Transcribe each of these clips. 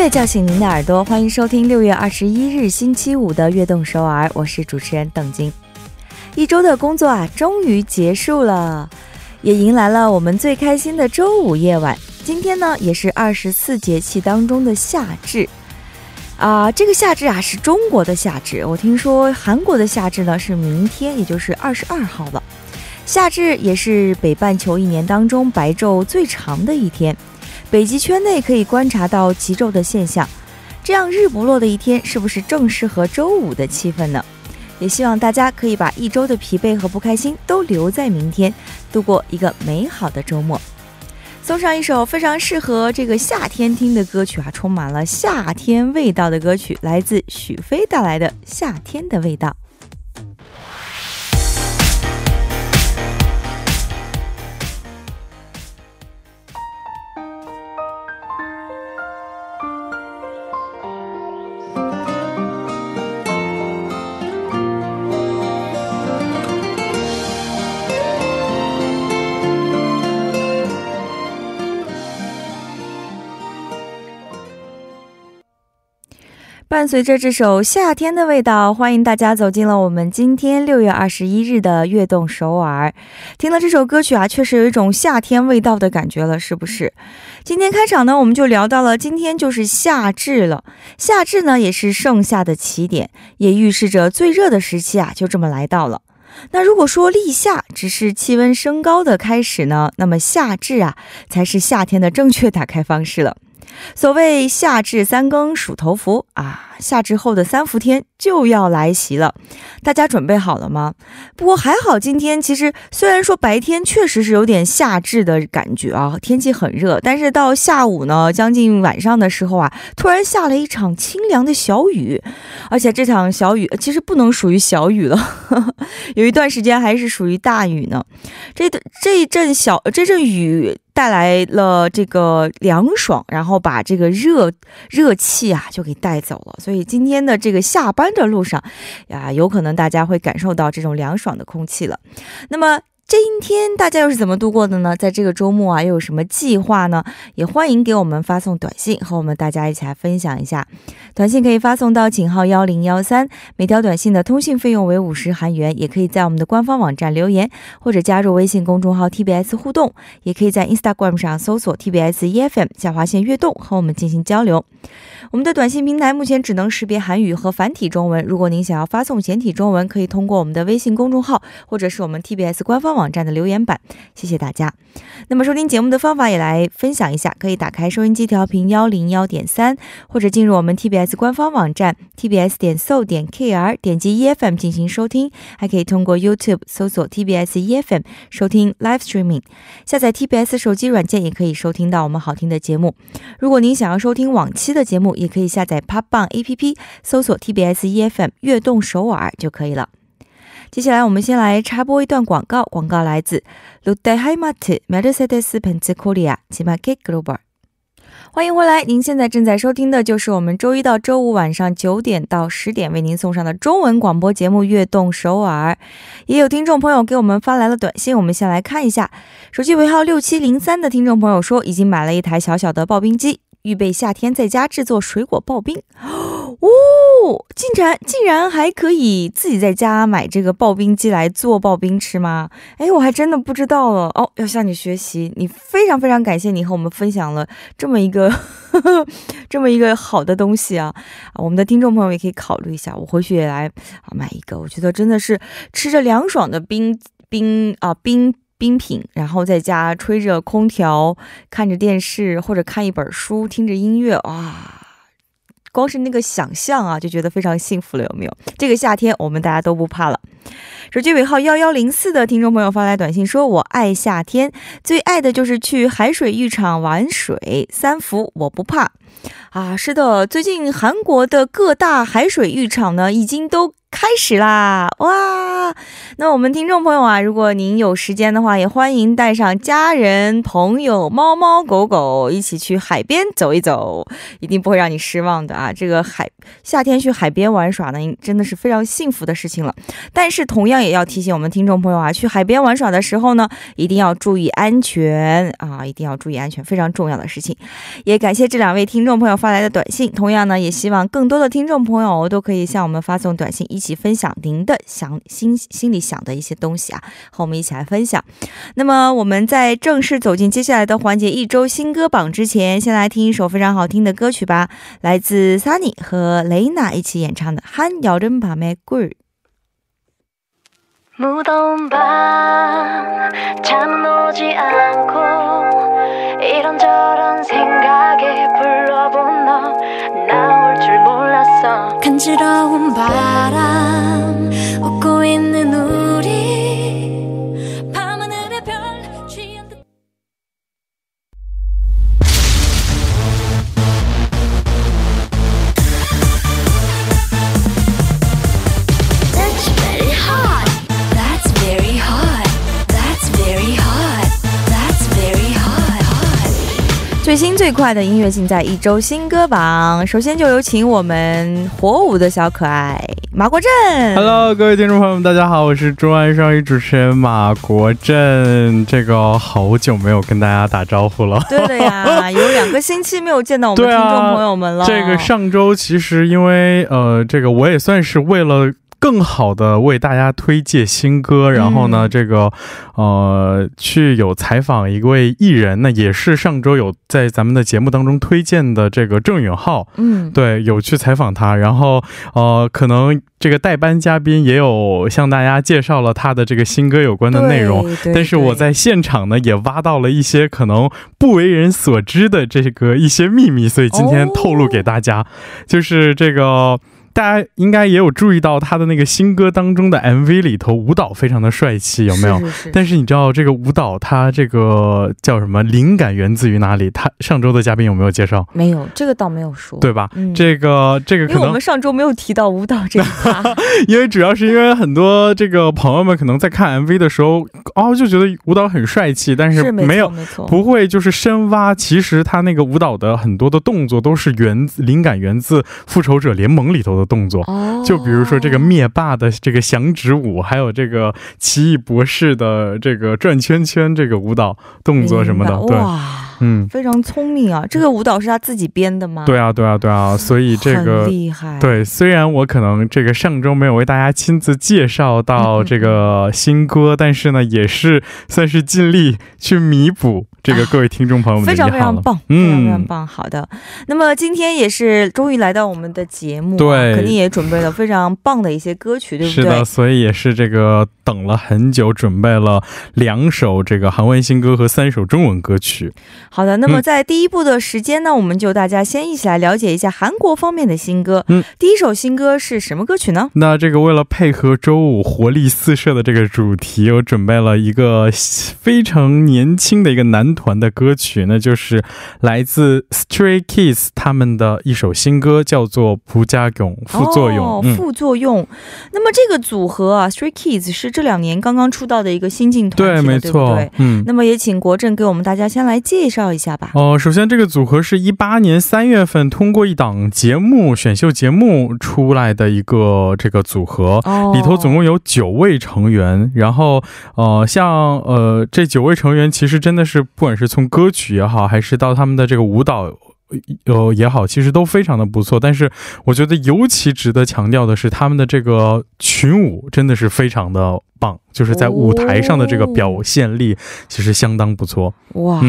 乐叫醒您的耳朵，欢迎收听六月二十一日星期五的《悦动首尔》，我是主持人邓晶。一周的工作啊，终于结束了，也迎来了我们最开心的周五夜晚。今天呢，也是二十四节气当中的夏至啊。这个夏至啊，是中国的夏至。我听说韩国的夏至呢是明天，也就是二十二号了。夏至也是北半球一年当中白昼最长的一天。北极圈内可以观察到极昼的现象，这样日不落的一天是不是正适合周五的气氛呢？也希望大家可以把一周的疲惫和不开心都留在明天，度过一个美好的周末。送上一首非常适合这个夏天听的歌曲啊，充满了夏天味道的歌曲，来自许飞带来的《夏天的味道》。伴随着这首《夏天的味道》，欢迎大家走进了我们今天六月二十一日的《悦动首尔》。听了这首歌曲啊，确实有一种夏天味道的感觉了，是不是？今天开场呢，我们就聊到了今天就是夏至了。夏至呢，也是盛夏的起点，也预示着最热的时期啊，就这么来到了。那如果说立夏只是气温升高的开始呢，那么夏至啊，才是夏天的正确打开方式了。所谓夏至三更数头伏啊。夏至后的三伏天就要来袭了，大家准备好了吗？不过还好，今天其实虽然说白天确实是有点夏至的感觉啊，天气很热，但是到下午呢，将近晚上的时候啊，突然下了一场清凉的小雨，而且这场小雨其实不能属于小雨了，有一段时间还是属于大雨呢。这这一阵小这阵雨。带来了这个凉爽，然后把这个热热气啊就给带走了。所所以今天的这个下班的路上呀，有可能大家会感受到这种凉爽的空气了。那么。这一天大家又是怎么度过的呢？在这个周末啊，又有什么计划呢？也欢迎给我们发送短信，和我们大家一起来分享一下。短信可以发送到井号幺零幺三，每条短信的通信费用为五十韩元。也可以在我们的官方网站留言，或者加入微信公众号 TBS 互动，也可以在 Instagram 上搜索 TBS EFM 下划线悦动和我们进行交流。我们的短信平台目前只能识别韩语和繁体中文，如果您想要发送简体中文，可以通过我们的微信公众号或者是我们 TBS 官方网。网站的留言板，谢谢大家。那么收听节目的方法也来分享一下，可以打开收音机调频幺零幺点三，或者进入我们 TBS 官方网站 tbs 点 so 点 kr，点击 EFM 进行收听。还可以通过 YouTube 搜索 TBS EFM 收听 Live Streaming。下载 TBS 手机软件也可以收听到我们好听的节目。如果您想要收听往期的节目，也可以下载 p o p b a n g APP 搜索 TBS EFM 悦动首尔就可以了。接下来，我们先来插播一段广告。广告来自 Lotte Heimat Mercedes Benz Korea g m a k Global。欢迎回来，您现在正在收听的就是我们周一到周五晚上九点到十点为您送上的中文广播节目《悦动首尔》。也有听众朋友给我们发来了短信，我们先来看一下。手机尾号六七零三的听众朋友说，已经买了一台小小的刨冰机。预备夏天在家制作水果刨冰，哦，竟然竟然还可以自己在家买这个刨冰机来做刨冰吃吗？哎，我还真的不知道了哦，要向你学习，你非常非常感谢你和我们分享了这么一个呵呵 这么一个好的东西啊！我们的听众朋友也可以考虑一下，我回去也来啊买一个，我觉得真的是吃着凉爽的冰冰啊冰。冰品，然后在家吹着空调，看着电视或者看一本书，听着音乐，哇，光是那个想象啊，就觉得非常幸福了，有没有？这个夏天我们大家都不怕了。手机尾号幺幺零四的听众朋友发来短信说：“我爱夏天，最爱的就是去海水浴场玩水，三伏我不怕。”啊，是的，最近韩国的各大海水浴场呢，已经都。开始啦！哇，那我们听众朋友啊，如果您有时间的话，也欢迎带上家人、朋友、猫猫狗狗一起去海边走一走，一定不会让你失望的啊！这个海夏天去海边玩耍呢，真的是非常幸福的事情了。但是同样也要提醒我们听众朋友啊，去海边玩耍的时候呢，一定要注意安全啊，一定要注意安全，非常重要的事情。也感谢这两位听众朋友发来的短信，同样呢，也希望更多的听众朋友都可以向我们发送短信，一起分享您的想心心里想的一些东西啊，和我们一起来分享。那么我们在正式走进接下来的环节——一周新歌榜之前，先来听一首非常好听的歌曲吧，来自 Sunny 和雷娜一起演唱的《한여름밤의꿀》。 무더운 밤 잠은 오지 않고 이런저런 생각에 불러본 너 나 몰랐어. 간지러운 바람 最快的音乐尽在一周新歌榜。首先就有请我们火舞的小可爱马国振。Hello，各位听众朋友们，大家好，我是中安双语主持人马国振。这个好久没有跟大家打招呼了。对的呀，有两个星期没有见到我们听众朋友们了。这个上周其实因为呃，这个我也算是为了。更好的为大家推荐新歌，然后呢，这个呃，去有采访一位艺人，那也是上周有在咱们的节目当中推荐的这个郑允浩，嗯，对，有去采访他，然后呃，可能这个代班嘉宾也有向大家介绍了他的这个新歌有关的内容，但是我在现场呢也挖到了一些可能不为人所知的这个一些秘密，所以今天透露给大家，就是这个。大家应该也有注意到他的那个新歌当中的 MV 里头舞蹈非常的帅气，有没有？是是是。但是你知道这个舞蹈它这个叫什么？灵感源自于哪里？他上周的嘉宾有没有介绍？没有，这个倒没有说，对吧？嗯、这个这个可能我们上周没有提到舞蹈这一趴，因为主要是因为很多这个朋友们可能在看 MV 的时候哦就觉得舞蹈很帅气，但是没有没错不会就是深挖，其实他那个舞蹈的很多的动作都是源自灵感源自复仇者联盟里头的。动作，就比如说这个灭霸的这个响指舞，还有这个奇异博士的这个转圈圈这个舞蹈动作什么的，对，嗯，非常聪明啊！这个舞蹈是他自己编的吗？对啊，对啊，对啊，所以这个厉害。对，虽然我可能这个上周没有为大家亲自介绍到这个新歌，但是呢，也是算是尽力去弥补。这个各位听众朋友们，非常非常棒，嗯，非常棒。好的，那么今天也是终于来到我们的节目，对，肯定也准备了非常棒的一些歌曲，对不对？是的，所以也是这个等了很久，准备了两首这个韩文新歌和三首中文歌曲。好的，那么在第一部的时间呢，我们就大家先一起来了解一下韩国方面的新歌。嗯，第一首新歌是什么歌曲呢？那这个为了配合周五活力四射的这个主题，我准备了一个非常年轻的一个男。团的歌曲，那就是来自 Stray Kids 他们的一首新歌，叫做《不加勇副作用》。哦，副作用。那么这个组合啊，Stray Kids 是这两年刚刚出道的一个新晋团体，对，没错。对嗯，那么也请国政给我们大家先来介绍一下吧。哦，首先这个组合是一八年三月份通过一档节目选秀节目出来的一个这个组合，里头总共有九位成员。然后呃，像呃这九位成员其实真的是。不管是从歌曲也好，还是到他们的这个舞蹈，呃也好，其实都非常的不错。但是我觉得尤其值得强调的是，他们的这个群舞真的是非常的棒，就是在舞台上的这个表现力其实相当不错。哇！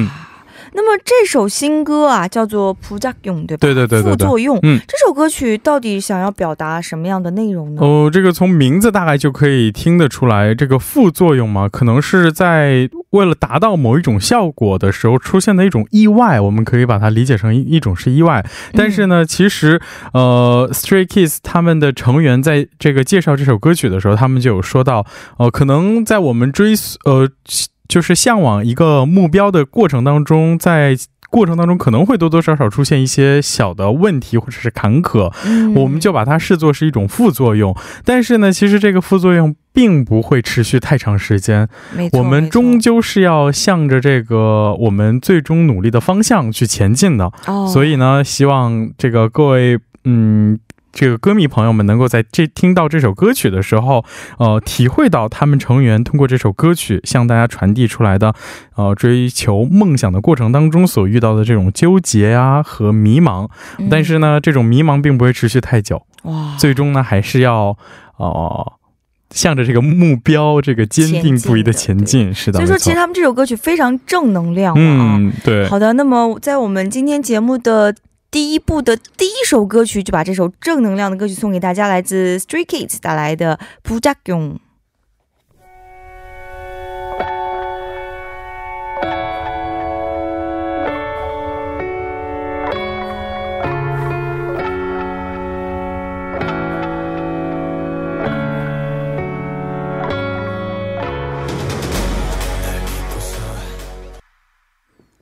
那么这首新歌啊，叫做《普加用》，对吧？对对对对。副作用。嗯，这首歌曲到底想要表达什么样的内容呢？哦，这个从名字大概就可以听得出来，这个副作用嘛，可能是在为了达到某一种效果的时候出现的一种意外，我们可以把它理解成一一种是意外。但是呢，其实呃，Stray Kids 他们的成员在这个介绍这首歌曲的时候，他们就有说到，呃，可能在我们追呃。就是向往一个目标的过程当中，在过程当中可能会多多少少出现一些小的问题或者是坎坷，嗯我们就把它视作是一种副作用。但是呢，其实这个副作用并不会持续太长时间，我们终究是要向着这个我们最终努力的方向去前进的。哦，所以呢，希望这个各位嗯。这个歌迷朋友们能够在这听到这首歌曲的时候，呃，体会到他们成员通过这首歌曲向大家传递出来的，呃，追求梦想的过程当中所遇到的这种纠结啊和迷茫。嗯但是呢，这种迷茫并不会持续太久，哇，最终呢，还是要呃，向着这个目标，这个坚定不移的前前进。是的，所以说，其实他们这首歌曲非常正能量啊。嗯，对，好的，那么在我们今天节目的第一部的第一首歌曲，就把这首正能量的歌曲送给大家，来自 Stray Kids 带来的《부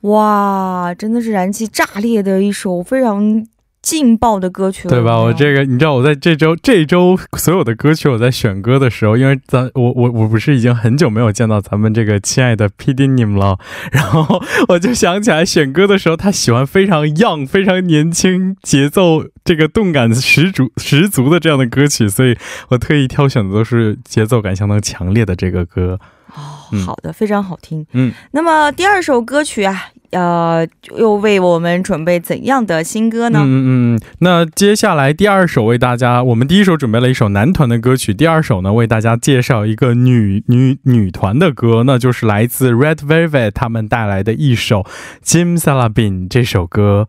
哇，真的是燃气炸裂的一首非常劲爆的歌曲了，对吧？我这个，你知道，我在这周这周所有的歌曲，我在选歌的时候，因为咱我我我不是已经很久没有见到咱们这个亲爱的 P D 你们了，然后我就想起来选歌的时候，他喜欢非常 young、非常年轻、节奏这个动感十足十足的这样的歌曲，所以我特意挑选的都是节奏感相当强烈的这个歌。哦嗯好的，非常好听。嗯，那么第二首歌曲啊，呃，又为我们准备怎样的新歌呢？嗯嗯，那接下来第二首为大家，我们第一首准备了一首男团的歌曲，第二首呢为大家介绍一个女女女团的歌，那就是来自 Red Velvet 他们带来的一首《Jim Salabin》这首歌。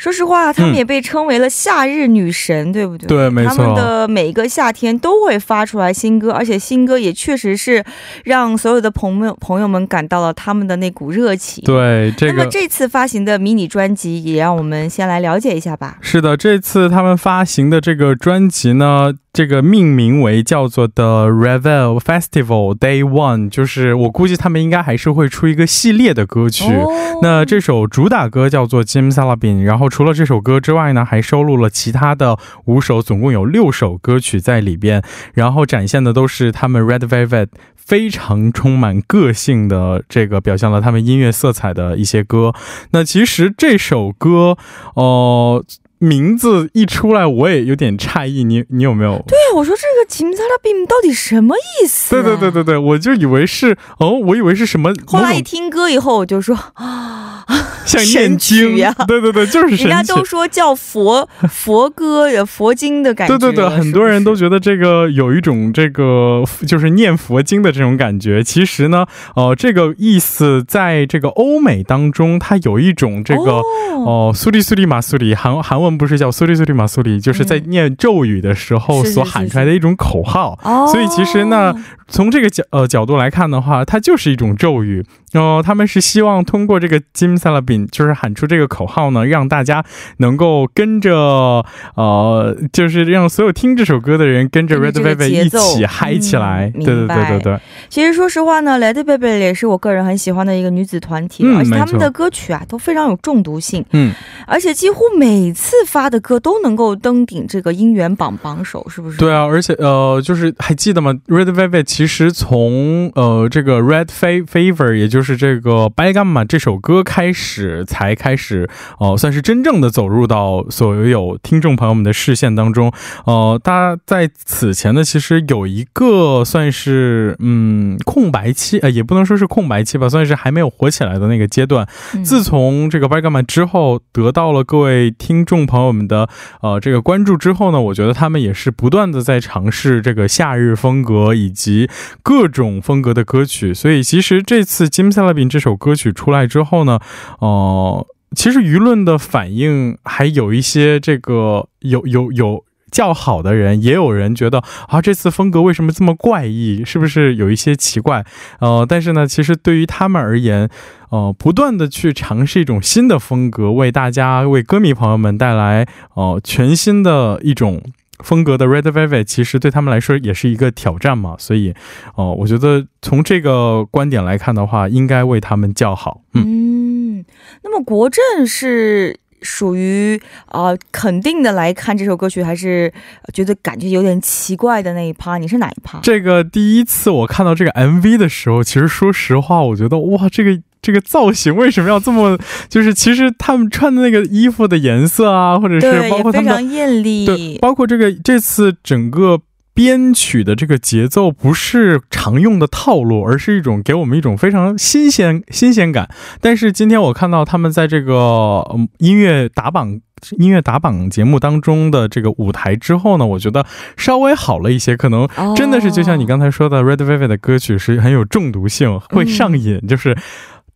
说实话，他们嗯也被称为了夏日女神，对不对？对没错他们的每一个夏天都会发出来新歌，而且新歌也确实是让所有的朋友朋友们感到了他们的那股热情。。对，这个那么这次发行的迷你专辑，也让我们先来了解一下吧。是的，这次他们发行的这个专辑呢，这个命名为叫做 The Revel Festival Day One，就是我估计他们应该还是会出一个系列的歌曲。哦那这首主打歌叫做《Jim Salabin》，然后除了这首歌之外呢，还收录了其他的五首，总共有六首歌曲在里边，然后展现的都是他们 Red Velvet 非常充满个性的这个表现了他们音乐色彩的一些歌。那其实这首歌，呃。名字一出来，我也有点诧异，你你有没有？对呀，我说这个“金萨拉比姆”到底什么意思？对对对对对，我就以为是哦，我以为是什么。后来一听歌以后，我就说 啊，像念经呀，对对对，就是。人家都说叫佛 佛歌、佛经的感觉。对对对，很多人都觉得这个有一种这个就是念佛经的这种感觉。其实呢，呃，这个意思在这个欧美当中，它有一种这个哦，苏里苏里马苏里韩韩文。不是叫苏里苏里马苏里，就是在念咒语的时候所喊出来的一种口号。哦，所以其实呢，从这个角呃角度来看的话，它就是一种咒语。哦、他们是希望通过这个 Jim Salabin，就是喊出这个口号呢，让大家能够跟着呃，就是让所有听这首歌的人跟着 Red Velvet 一起嗨起来。嗯对对对对对，其实说实话呢，Led Zeppelin 也是我个人很喜欢的一个女子团体，嗯而且他们的歌曲啊都非常有中毒性，嗯，而且几乎每次发的歌都能够登顶这个音源榜榜首，是不是？对啊，而且呃，就是还记得吗？Red Velvet 其实从呃这个 Red Fa- Fever，也就是这个白干嘛这首歌开始，才开始呃算是真正的走入到所有听众朋友们的视线当中。呃，大家在此前呢，其实有一个算是嗯空白期，呃，也不能说是空白期吧，算是还没有火起来的那个阶段。嗯自从这个 Bergman 之后，得到了各位听众朋友们的呃这个关注之后呢，我觉得他们也是不断的在尝试这个夏日风格以及各种风格的歌曲。所以其实这次 Jim Salabin 这首歌曲出来之后呢，呃，其实舆论的反应还有一些这个有有有。较好的人，也有人觉得啊，这次风格为什么这么怪异？是不是有一些奇怪？呃，但是呢，其实对于他们而言，呃，不断的去尝试一种新的风格，为大家、为歌迷朋友们带来呃全新的一种风格的 Red Velvet，其实对他们来说也是一个挑战嘛。所以，哦、我觉得从这个观点来看的话，应该为他们叫好。嗯。那么国政是属于呃肯定的来看这首歌曲，还是觉得感觉有点奇怪的那一趴？你是哪一趴？这个第一次我看到这个 MV 的时候，其实说实话，我觉得哇，这个这个造型为什么要这么？就是其实他们穿的那个衣服的颜色啊，或者是包括他们非常艳丽，对，包括这个这次整个。编曲的这个节奏不是常用的套路，而是一种给我们一种非常新鲜新鲜感。但是今天我看到他们在这个音乐打榜音乐打榜节目当中的这个舞台之后呢，我觉得稍微好了一些。可能真的是就像你刚才说的，Red Velvet 的歌曲是很有中毒性，会上瘾，就是。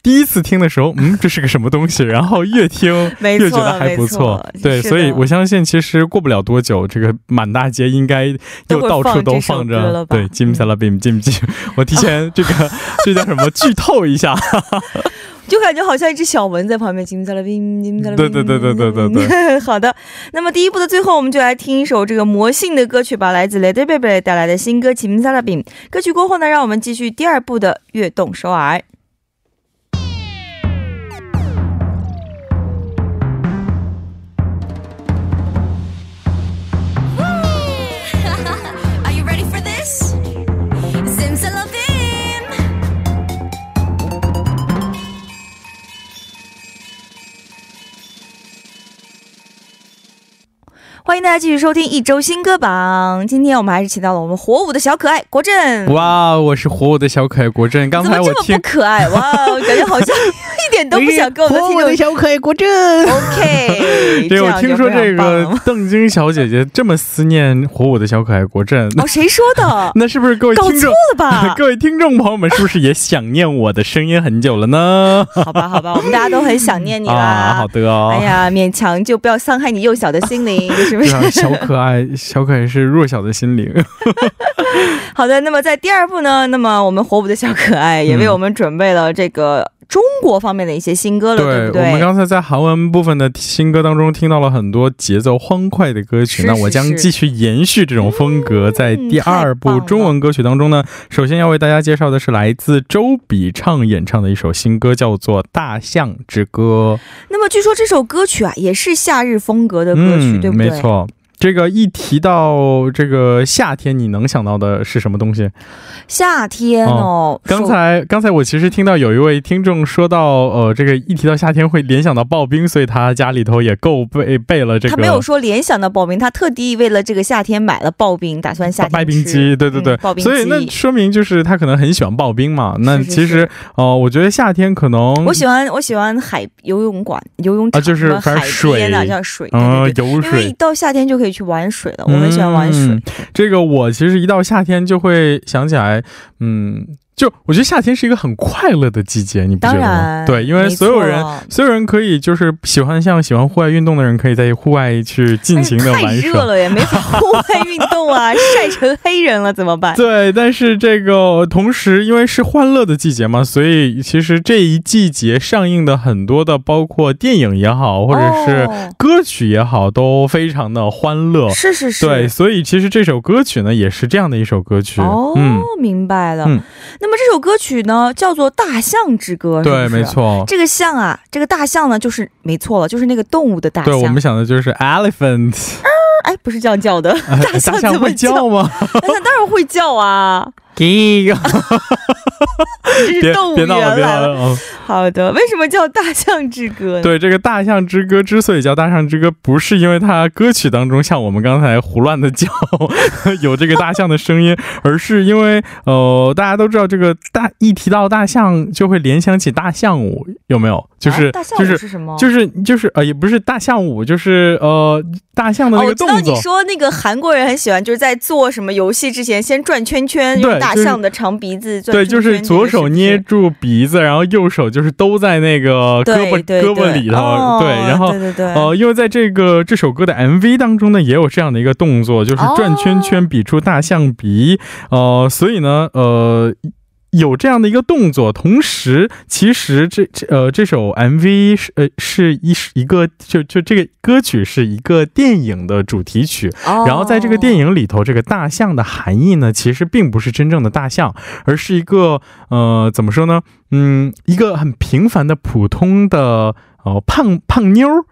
第一次听的时候，嗯，这是个什么东西？然后越听 越觉得还不错，对，所以我相信，其实过不了多久，这个满大街应该又到处都放着，对，Jim Salabim，Jim Jim，我提前这个 这叫什么剧透一下，就感觉好像一只小蚊在旁边，Jim Salabim，Jim Salabim，对对对对对对对。好的，那么第一部的最后，我们就来听一首这个魔性的歌曲吧，来自 Lady Baby 带来的新歌《Jim Salabim》。歌曲过后呢，让我们继续第二部的悦动首尔。欢迎大家继续收听一周新歌榜。今天我们还是请到了我们火舞的小可爱国振。哇，我是火舞的小可爱国振。刚才我听不可爱哇，感觉好像 一点都不想跟我们听。火舞的小可爱国振。OK。对，我听说这个邓晶小姐姐这么思念火舞的小可爱国振。哦，谁说的？那是不是各位听众？搞错了吧？各位听众朋友们，是不是也想念我的声音很久了呢？好吧，好吧，我们大家都很想念你啦。好的哦。哎呀，勉强就不要伤害你幼小的心灵。小可爱，小可爱是弱小的心灵。好的，那么在第二部呢，那么我们火舞的小可爱也为我们准备了这个。中国方面的一些新歌了，对不对？我们刚才在韩文部分的新歌当中听到了很多节奏欢快的歌曲，那我将继续延续这种风格，在第二部中文歌曲当中呢，首先要为大家介绍的是来自周笔畅演唱的一首新歌，叫做《大象之歌》。那么据说这首歌曲啊，也是夏日风格的歌曲，对不对？没错。这个一提到这个夏天，你能想到的是什么东西？夏天哦，刚才刚才我其实听到有一位听众说到，呃，这个一提到夏天会联想到刨冰，所以他家里头也够备备了这个。他没有说联想到刨冰，他特地为了这个夏天买了刨冰，打算夏天刨冰机。对对对，刨冰机。所以那说明就是他可能很喜欢刨冰嘛。那其实哦，我觉得夏天可能我喜欢我喜欢海游泳馆游泳啊，就是反正水啊，像水嗯游水，因为一到夏天就可以。去玩水了，我很喜欢玩水。这个我其实一到夏天就会想起来，嗯。就我觉得夏天是一个很快乐的季节，你不觉得吗？对，因为所有人所有人可以就是喜欢像喜欢户外运动的人，可以在户外去尽情的玩耍。太热了也没法户外运动啊，晒成黑人了怎么办？对，但是这个同时因为是欢乐的季节嘛，所以其实这一季节上映的很多的，包括电影也好，或者是歌曲也好，都非常的欢乐。是是是。对，所以其实这首歌曲呢，也是这样的一首歌曲。哦，明白了。嗯。那么这首歌曲呢，叫做《大象之歌》，对，没错。这个象啊，这个大象呢，就是没错了，就是那个动物的大象。对，我们想的就是 elephant。哎，不是这样叫的，大象会叫吗？大象当然会叫啊。这个，这是动物园来了。好的，为什么叫《大象之歌》？对，这个《大象之歌》之所以叫《大象之歌》，不是因为它歌曲当中像我们刚才胡乱的叫 有这个大象的声音，而是因为呃，大家都知道这个大一提到大象就会联想起大象舞，有没有？就是就是是什么？就是就是呃，也不是大象舞，就是呃，大象的那个动作。你说那个韩国人很喜欢，就是在做什么游戏之前先转圈圈，用大象的长鼻子转对，就是左手捏住鼻子，然后右手就是都在那个胳膊胳膊里头。对，然后对，对呃，因为在这个这首歌的 MV 当中呢，也有这样的一个动作，就是转圈圈比出大象鼻。呃，所以呢，呃。有这样的一个动作，同时其实这这呃这首 MV 是呃是一一个就就这个歌曲是一个电影的主题曲，然后在这个电影里头，这个大象的含义呢，其实并不是真正的大象，而是一个呃怎么说呢？嗯，一个很平凡的普通的哦胖胖妞儿，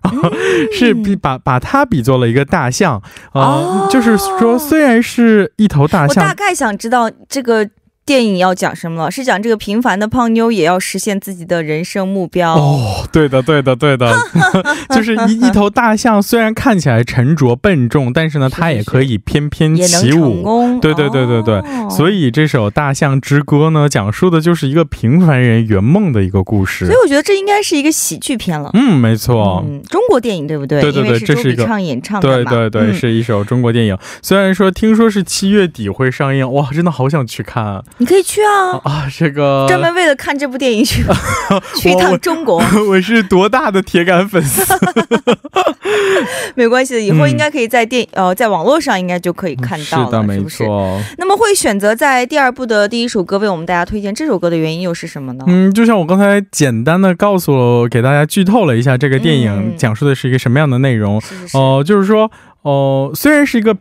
是比把把它比作了一个大象，呃，就是说虽然是一头大象，我大概想知道这个。电影要讲什么了？是讲这个平凡的胖妞也要实现自己的人生目标哦。对的，对的，对的，就是一一头大象，虽然看起来沉着笨重，但是呢，它也可以翩翩起舞。对对对对对，所以这首《大象之歌》呢，讲述的就是一个平凡人圆梦的一个故事。所以我觉得这应该是一个喜剧片了。嗯，没错，嗯中国电影对不对？对对对，这是一个唱演唱的对对对，是一首中国电影。虽然说听说是七月底会上映，哇，真的好想去看。你可以去啊啊！这个专门为了看这部电影去 去一趟中国，我是多大的铁杆粉丝。没关系的，以后应该可以在电呃在网络上应该就可以看到了，是的，没错。那么会选择在第二部的第一首歌为我们大家推荐这首歌的原因又是什么呢？嗯，就像我刚才简单的告诉了给大家剧透了一下这个电影讲述的是一个什么样的内容哦，就是说哦，虽然是一个。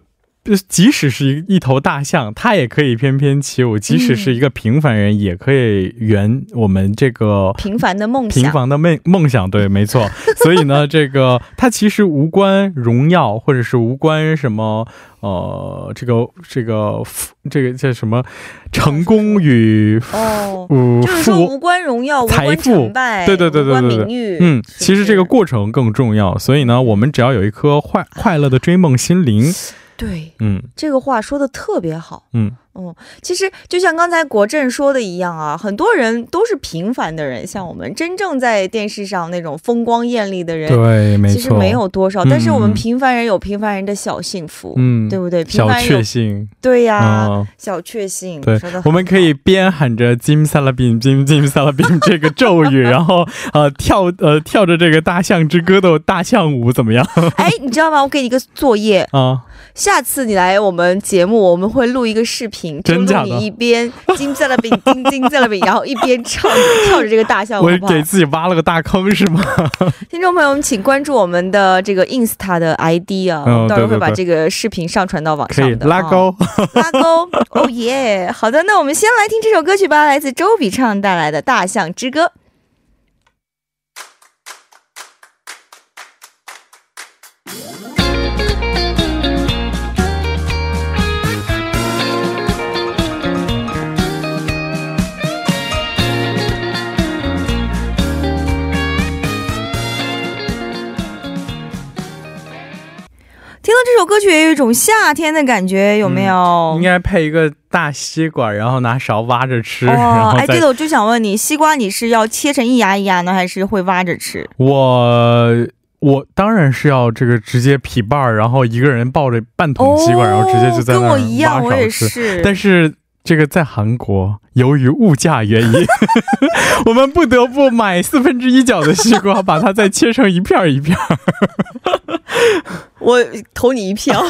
即使是一一头大象，它也可以翩翩起舞；即使是一个平凡人，也可以圆我们这个平凡的梦想。平凡的梦梦想，对，没错。所以呢，这个它其实无关荣耀，或者是无关什么呃，这个这个这个叫什么成功与哦，就是说无关荣耀、财富、对对对对对对，嗯，其实这个过程更重要。所以呢，我们只要有一颗快快乐的追梦心灵。对，嗯，这个话说的特别好，嗯。嗯，其实就像刚才国政说的一样啊，很多人都是平凡的人，像我们真正在电视上那种风光艳丽的人，对，没错，其实没有多少。但是我们平凡人有平凡人的小幸福，嗯，对不对？小确幸，对呀，小确幸。对，我们可以边喊着 “Jim Salabim”，“Jim Jim Salabim” 这个咒语，然后呃跳呃跳着这个大象之歌的大象舞，怎么样？哎，你知道吗？我给你一个作业啊，下次你来我们节目，我们会录一个视频。真假的？你一边金在了饼，金金在了饼，然后一边唱跳着这个大象，我给自己挖了个大坑是吗？听众朋友们，请关注我们的这个 Insta 的 ID 啊，到时候会把这个视频上传到网上的。拉钩，拉钩，哦耶！好的，那我们先来听这首歌曲吧，来自周笔畅带来的《大象之歌》。首歌曲，也有一种夏天的感觉，有没有？应该配一个大吸管，然后拿勺挖着吃。哦，哎，对了，我就想问你，西瓜你是要切成一牙一牙呢，还是会挖着吃？我我当然是要这个直接劈半儿，然后一个人抱着半桶西瓜，然后直接就在那挖勺吃。但是。这个在韩国，由于物价原因，我们不得不买四分之一角的西瓜，把它再切成一片一片。我投你一票。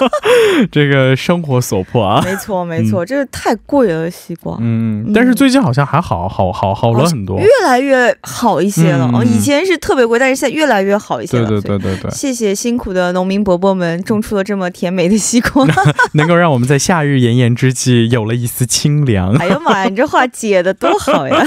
这个生活所迫啊，没错没错，这个太贵了西瓜。嗯，但是最近好像还好好好好了很多，越来越好一些了。哦，以前是特别贵，但是现在越来越好一些了。对对对对对，谢谢辛苦的农民伯伯们种出了这么甜美的西瓜，能够让我们在夏日炎炎之际有了一丝清凉。哎呀妈呀，你这话接的多好呀！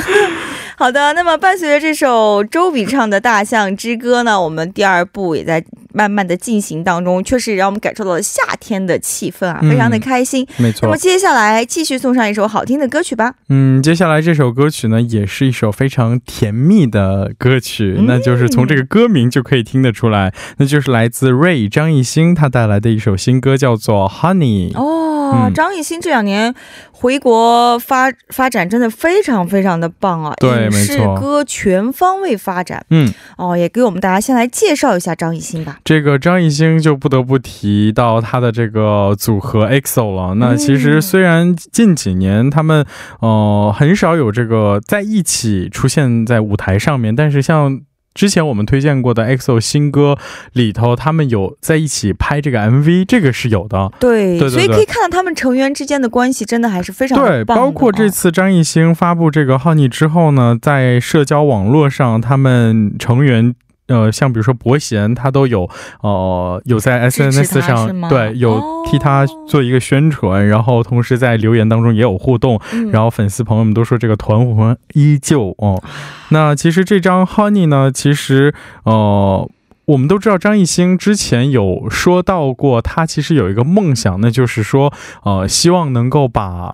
好的，那么伴随着这首周笔畅的《大象之歌》呢，我们第二部也在慢慢的进行当中，确实让我们感受到了夏天的气氛啊，非常的开心。没错。那么接下来继续送上一首好听的歌曲吧。嗯，接下来这首歌曲呢，也是一首非常甜蜜的歌曲，那就是从这个歌名就可以听得出来，那就是来自 Ray 张艺兴他带来的一首新歌，叫做 Honey。哦，张艺兴这两年。回国发发展真的非常非常的棒啊！对，没错，歌全方位发展。嗯，哦，也给我们大家先来介绍一下张艺兴吧。这个张艺兴就不得不提到他的这个组合 EXO 了。那其实虽然近几年他们呃很少有这个在一起出现在舞台上面，但是像。之前我们推荐过的 EXO 新歌里头，他们有在一起拍这个 MV，这个是有的。对，对对所以可以看到他们成员之间的关系真的还是非常对，包括这哦次张艺兴发布这个《Honey》之后呢，在社交网络上，他们成员。呃，像比如说伯贤，他都有呃有在 SNS 上对有哦替他做一个宣传，然后同时在留言当中也有互动，嗯然后粉丝朋友们都说这个团魂依旧哦。那其实这张 Honey 呢，其实呃。我们都知道张艺兴之前有说到过，他其实有一个梦想，那就是说，呃，希望能够把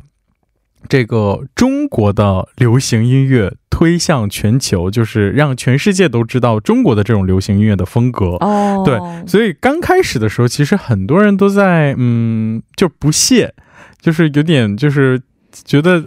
这个中国的流行音乐推向全球，就是让全世界都知道中国的这种流行音乐的风格。哦，对所以刚开始的时候，其实很多人都在嗯，就不屑，就是有点就是觉得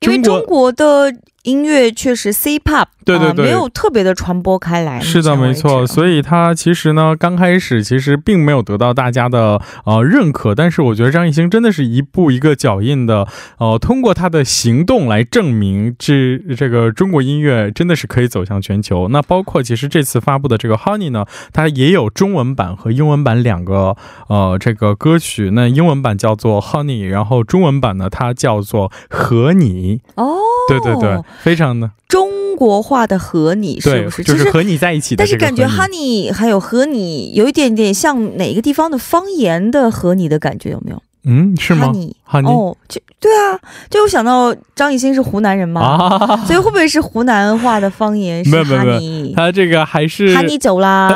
因为中国中国的音乐确实 C-pop，对对对呃没有特别的传播开来。是的，没错。所以以他其实呢，刚开始其实并没有得到大家的呃认可，但是我觉得张艺兴真的是一步一个脚印的，呃，通过他的行动来证明这这个中国音乐真的是可以走向全球。那包括其实这次发布的这个 Honey 呢，它也有中文版和英文版两个呃这个歌曲。那英文版叫做 Honey，然后中文版呢它叫做和你。哦，对对对，非常的中国化的和你是不是？，就是和你在一起的但是感觉 honey 还有和你有一点点像哪个地方的方言的和你的感觉有没有？嗯是吗 honey？Honey 哦，就对啊，就我想到张艺兴是湖南人嘛，啊。所以会不会是湖南话的方言是没有没有没有他这个还是哈尼走啦，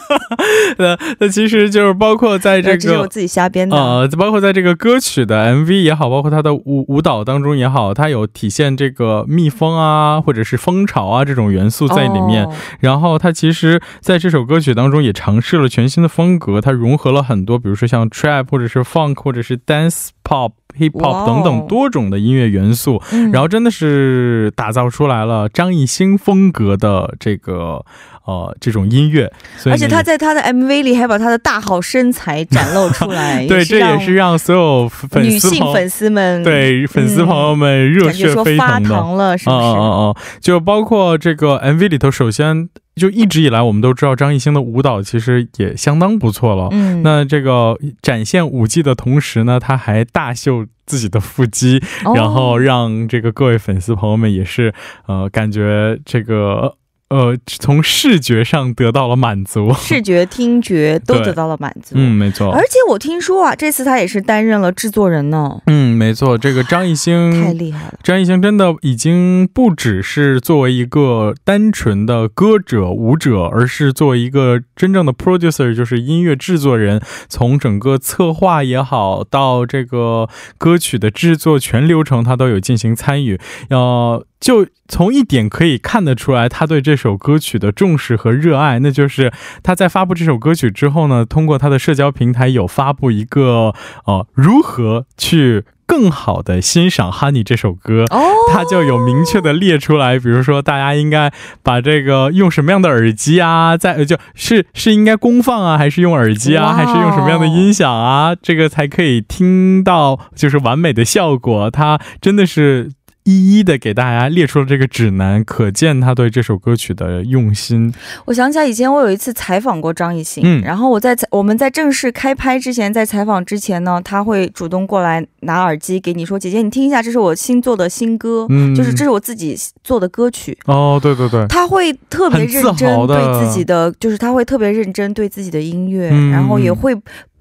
那，那其实就是包括在这个。这是我自己瞎编的。呃，包括在这个歌曲的 MV 也好，包括他的舞舞蹈当中也好，它有体现这个蜜蜂啊，或者是蜂巢啊这种元素在里面。哦然后他其实在这首歌曲当中也尝试了全新的风格，它融合了很多，比如说像 trap 或者是 funk 或者是 dance pop、hip 哇 hop 哦等等多种的音乐元素。嗯然后真的是打造出来了张艺兴风格的这个呃这种音乐，而且他在他的 MV 里还把他的大好身材展露出来，对这也是让所有粉女性粉丝们对粉丝朋友们热血沸腾了，是不嗯是？嗯嗯，就包括这个 MV 里头，首先就一直以来我们都知道张艺兴的舞蹈其实也相当不错了。嗯，那这个展现舞技的同时呢，他还大秀自己的腹肌，哦然后让这个各位粉丝朋友们也是呃感觉这个呃从视觉上得到了满足。视觉、听觉都得到了满足。嗯，没错而。且我听说啊，这次他也是担任了制作人呢，嗯，没错，这个张艺兴太。厉害了。张艺兴真的已经不只是作为一个单纯的歌者、舞者，而是作为一个真正的 producer，就是音乐制作人。从整个策划也好，到这个歌曲的制作全流程，他都有进行参与。呃，就从一点可以看得出来，他对这首歌曲的重视和热爱，那就是他在发布这首歌曲之后呢，通过他的社交平台有发布一个呃如何去。更好的欣赏《Honey》这首歌，哦，它就有明确的列出来，比如说大家应该把这个用什么样的耳机啊，在呃就是是应该公放啊，还是用耳机啊，还是用什么样的音响啊，这个才可以听到就是完美的效果。他真的是。一一的给大家列出了这个指南，可见他对这首歌曲的用心。我想起来以前我有一次采访过张艺兴，嗯。然后我在采我们在正式开拍之前，在采访之前呢，他会主动过来拿耳机给你说：“姐姐，你听一下，这是我新做的新歌，嗯。就是这是我自己做的歌曲。”哦，对对对，他会特别认真对自己的，就是他会特别认真对自己的音乐，嗯然后也会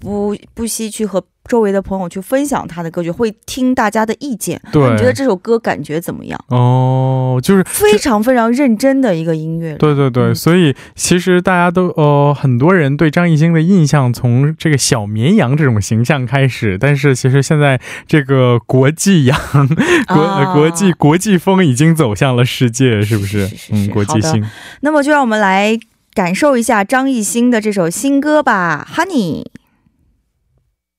不不惜去和周围的朋友去分享他的歌曲，会听大家的意见。对你觉得这首歌感觉怎么样？哦，就是非常非常认真的一个音乐。对对对，嗯所以其实大家都呃，很多人对张艺兴的印象从这个小绵羊这种形象开始，但是其实现在这个国际羊、国、国际国际风已经走向了世界，是不是？是是是嗯，国际性。那么就让我们来感受一下张艺兴的这首新歌吧，《Honey》。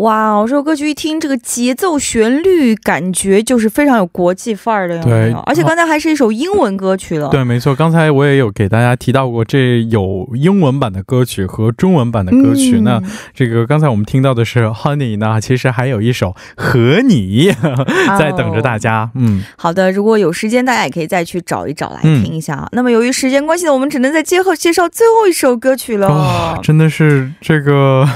哇，这首歌曲一听，这个节奏、旋律，感觉就是非常有国际范儿的，有没有？对而且刚才还是一首英文歌曲了。对，没错，刚才我也有给大家提到过，这有英文版的歌曲和中文版的歌曲。嗯那这个刚才我们听到的是 Honey 呢，其实还有一首和你 在等着大家。嗯，好的，如果有时间，大家也可以再去找一找来嗯听一下啊。那么由于时间关系呢，我们只能在最后介绍最后一首歌曲了。哇、真的是这个，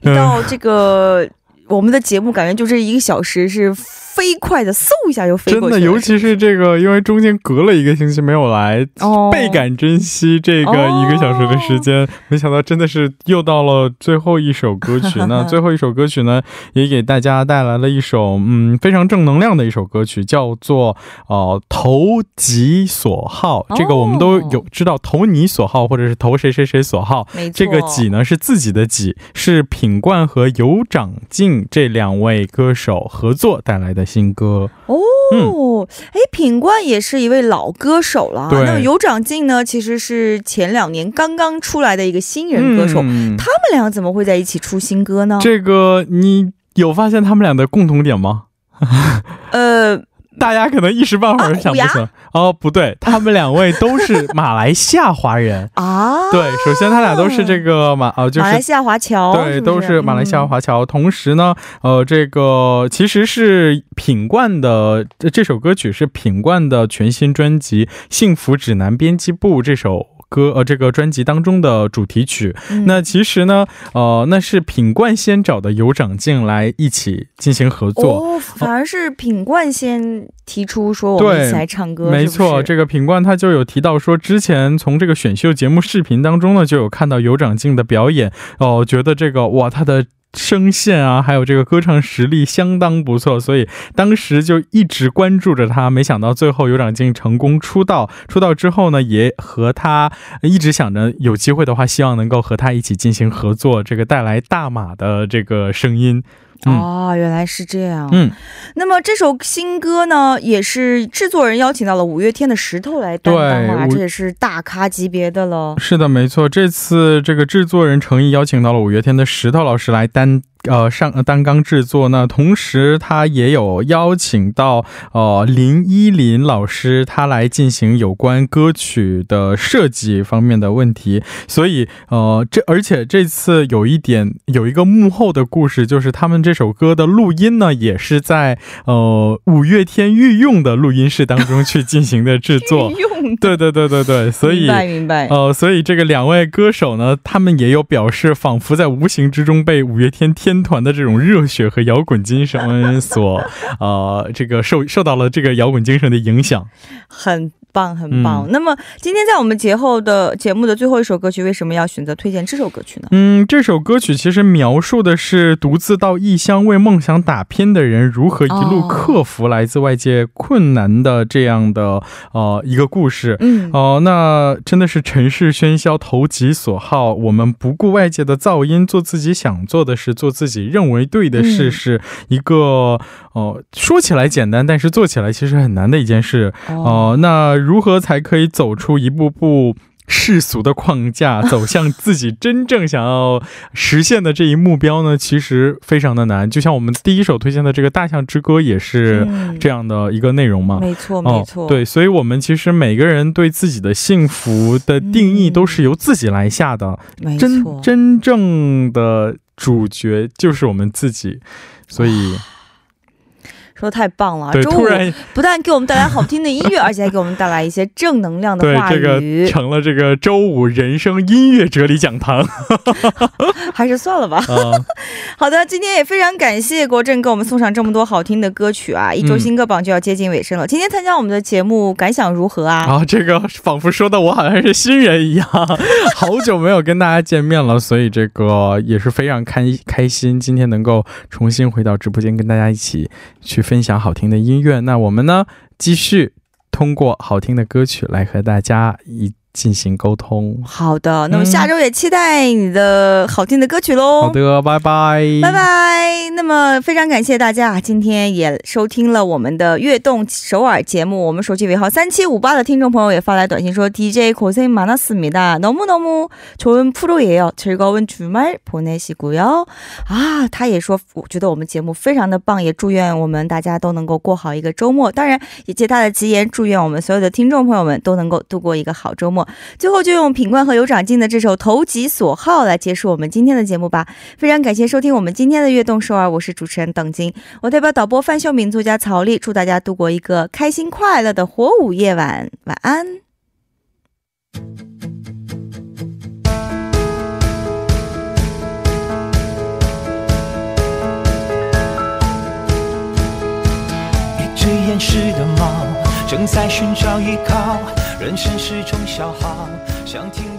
一到这个我们的节目，感觉就这一个小时是飞快的，嗖一下就飞真的，过去了。尤其是这个，因为中间隔了一个星期没有来，哦倍感珍惜这个哦一个小时的时间。没想到真的是又到了最后一首歌曲。那 最后一首歌曲呢，也给大家带来了一首嗯非常正能量的一首歌曲，叫做呃投己所好。这个我们都有知道，投你所好或者是投谁谁谁所好。这个己呢是自己的己，是品冠和尤长靖这两位歌手合作带来的新歌。哦，哎、品冠也是一位老歌手了。对那么有长进呢，其实是前两年刚刚出来的一个新人歌手。嗯他们俩怎么会在一起出新歌呢？这个你有发现他们俩的共同点吗？呃，大家可能一时半会儿想不起来。哦，不对，他们两位都是马来西亚华人。啊，对，首先他俩都是这个马呃，就是。马来西亚华侨，对，都是马来西亚嗯华侨。同时呢，呃，这个其实是品冠的这这首歌曲是品冠的全新专辑《幸福指南》编辑部这首歌呃这个专辑当中的主题曲。嗯那其实呢，呃，那是品冠先找的尤长靖来一起进行合作。哦，反而是品冠先提出说我们一起来唱歌，没错，是是这个品冠他就有提到说，之前从这个选秀节目视频当中呢，就有看到尤长靖的表演，哦、觉得这个哇，他的。声线啊，还有这个歌唱实力相当不错，所以当时就一直关注着他。没想到最后尤长靖成功出道，出道之后呢，也和他一直想着有机会的话，希望能够和他一起进行合作，这个带来大马的这个声音。嗯哦，原来是这样。嗯，那么这首新歌呢，也是制作人邀请到了五月天的石头来担当啊，对这也是大咖级别的了。是的，没错。这次这个制作人诚意邀请到了五月天的石头老师来担呃上呃担纲制作。那同时他也有邀请到呃林依林老师，他来进行有关歌曲的设计方面的问题。所以呃这而且这次有一点有一个幕后的故事，就是他们这首歌的录音呢，也是在呃五月天御用的录音室当中去进行的制作。用，对对对对对，所以明白明白。呃，所以这个两位歌手呢，他们也有表示，仿佛在无形之中被五月天天团的这种热血和摇滚精神所，呃，这个受受到了这个摇滚精神的影响。很棒，很棒。嗯那么今天在我们节后的节目的最后一首歌曲，为什么要选择推荐这首歌曲呢？嗯，这首歌曲其实描述的是独自到异乡为梦想打拼的人如何一路哦克服来自外界困难的这样的呃一个故事。嗯，哦，那真的是尘世喧嚣，投其所好。我们不顾外界的噪音，做自己想做的事，做自己认为对的事，嗯是一个哦、说起来简单，但是做起来其实很难的一件事。哦、那如何才可以走出一步步？世俗的框架，走向自己真正想要实现的这一目标呢？其实非常的难。就像我们第一首推荐的这个《大象之歌》，也是嗯这样的一个内容嘛。没错没错、哦。对，所以我们其实每个人对自己的幸福的定义都是由自己来下的，没真错，真正的主角就是我们自己，所以说的太棒了。对，周五突然不但给我们带来好听的音乐，而且还给我们带来一些正能量的话对这个语，成了这个周五人生音乐哲理讲堂 还是算了吧。啊。好的，今天也非常感谢国振给我们送上这么多好听的歌曲啊！一周嗯新歌榜就要接近尾声了，今天参加我们的节目感想如何啊？啊，这个仿佛说的我好像是新人一样，好久没有跟大家见面了，所以这个也是非常开开心，今天能够重新回到直播间跟大家一起去分享好听的音乐。那我们呢，继续通过好听的歌曲来和大家一进行沟通。好的，那么下周也期待你的好听的歌曲喽。好的，拜拜，拜拜。那么非常感谢大家，今天也收听了我们的悦动首尔节目。我们手机尾号三七五八的听众朋友也发来短信说：“DJ 고생많았습니다，너무너무좋은프로예요즐거운주말보내시고요。”啊，他也说，我觉得我们节目非常的棒，也祝愿我们大家都能够过好一个周末。当然，也借他的吉言，祝愿我们所有的听众朋友们都能够度过一个好周末。 最后，就用品冠和有长进的这首《投其所好》来结束我们今天的节目吧。非常感谢收听我们今天的悦动首尔，我是主持人邓晶，我代表导播范秀敏、作家曹丽，祝大家度过一个开心快乐的火舞夜晚，晚安。一只厌世的猫，正在寻找依靠，人生是种消耗，想听。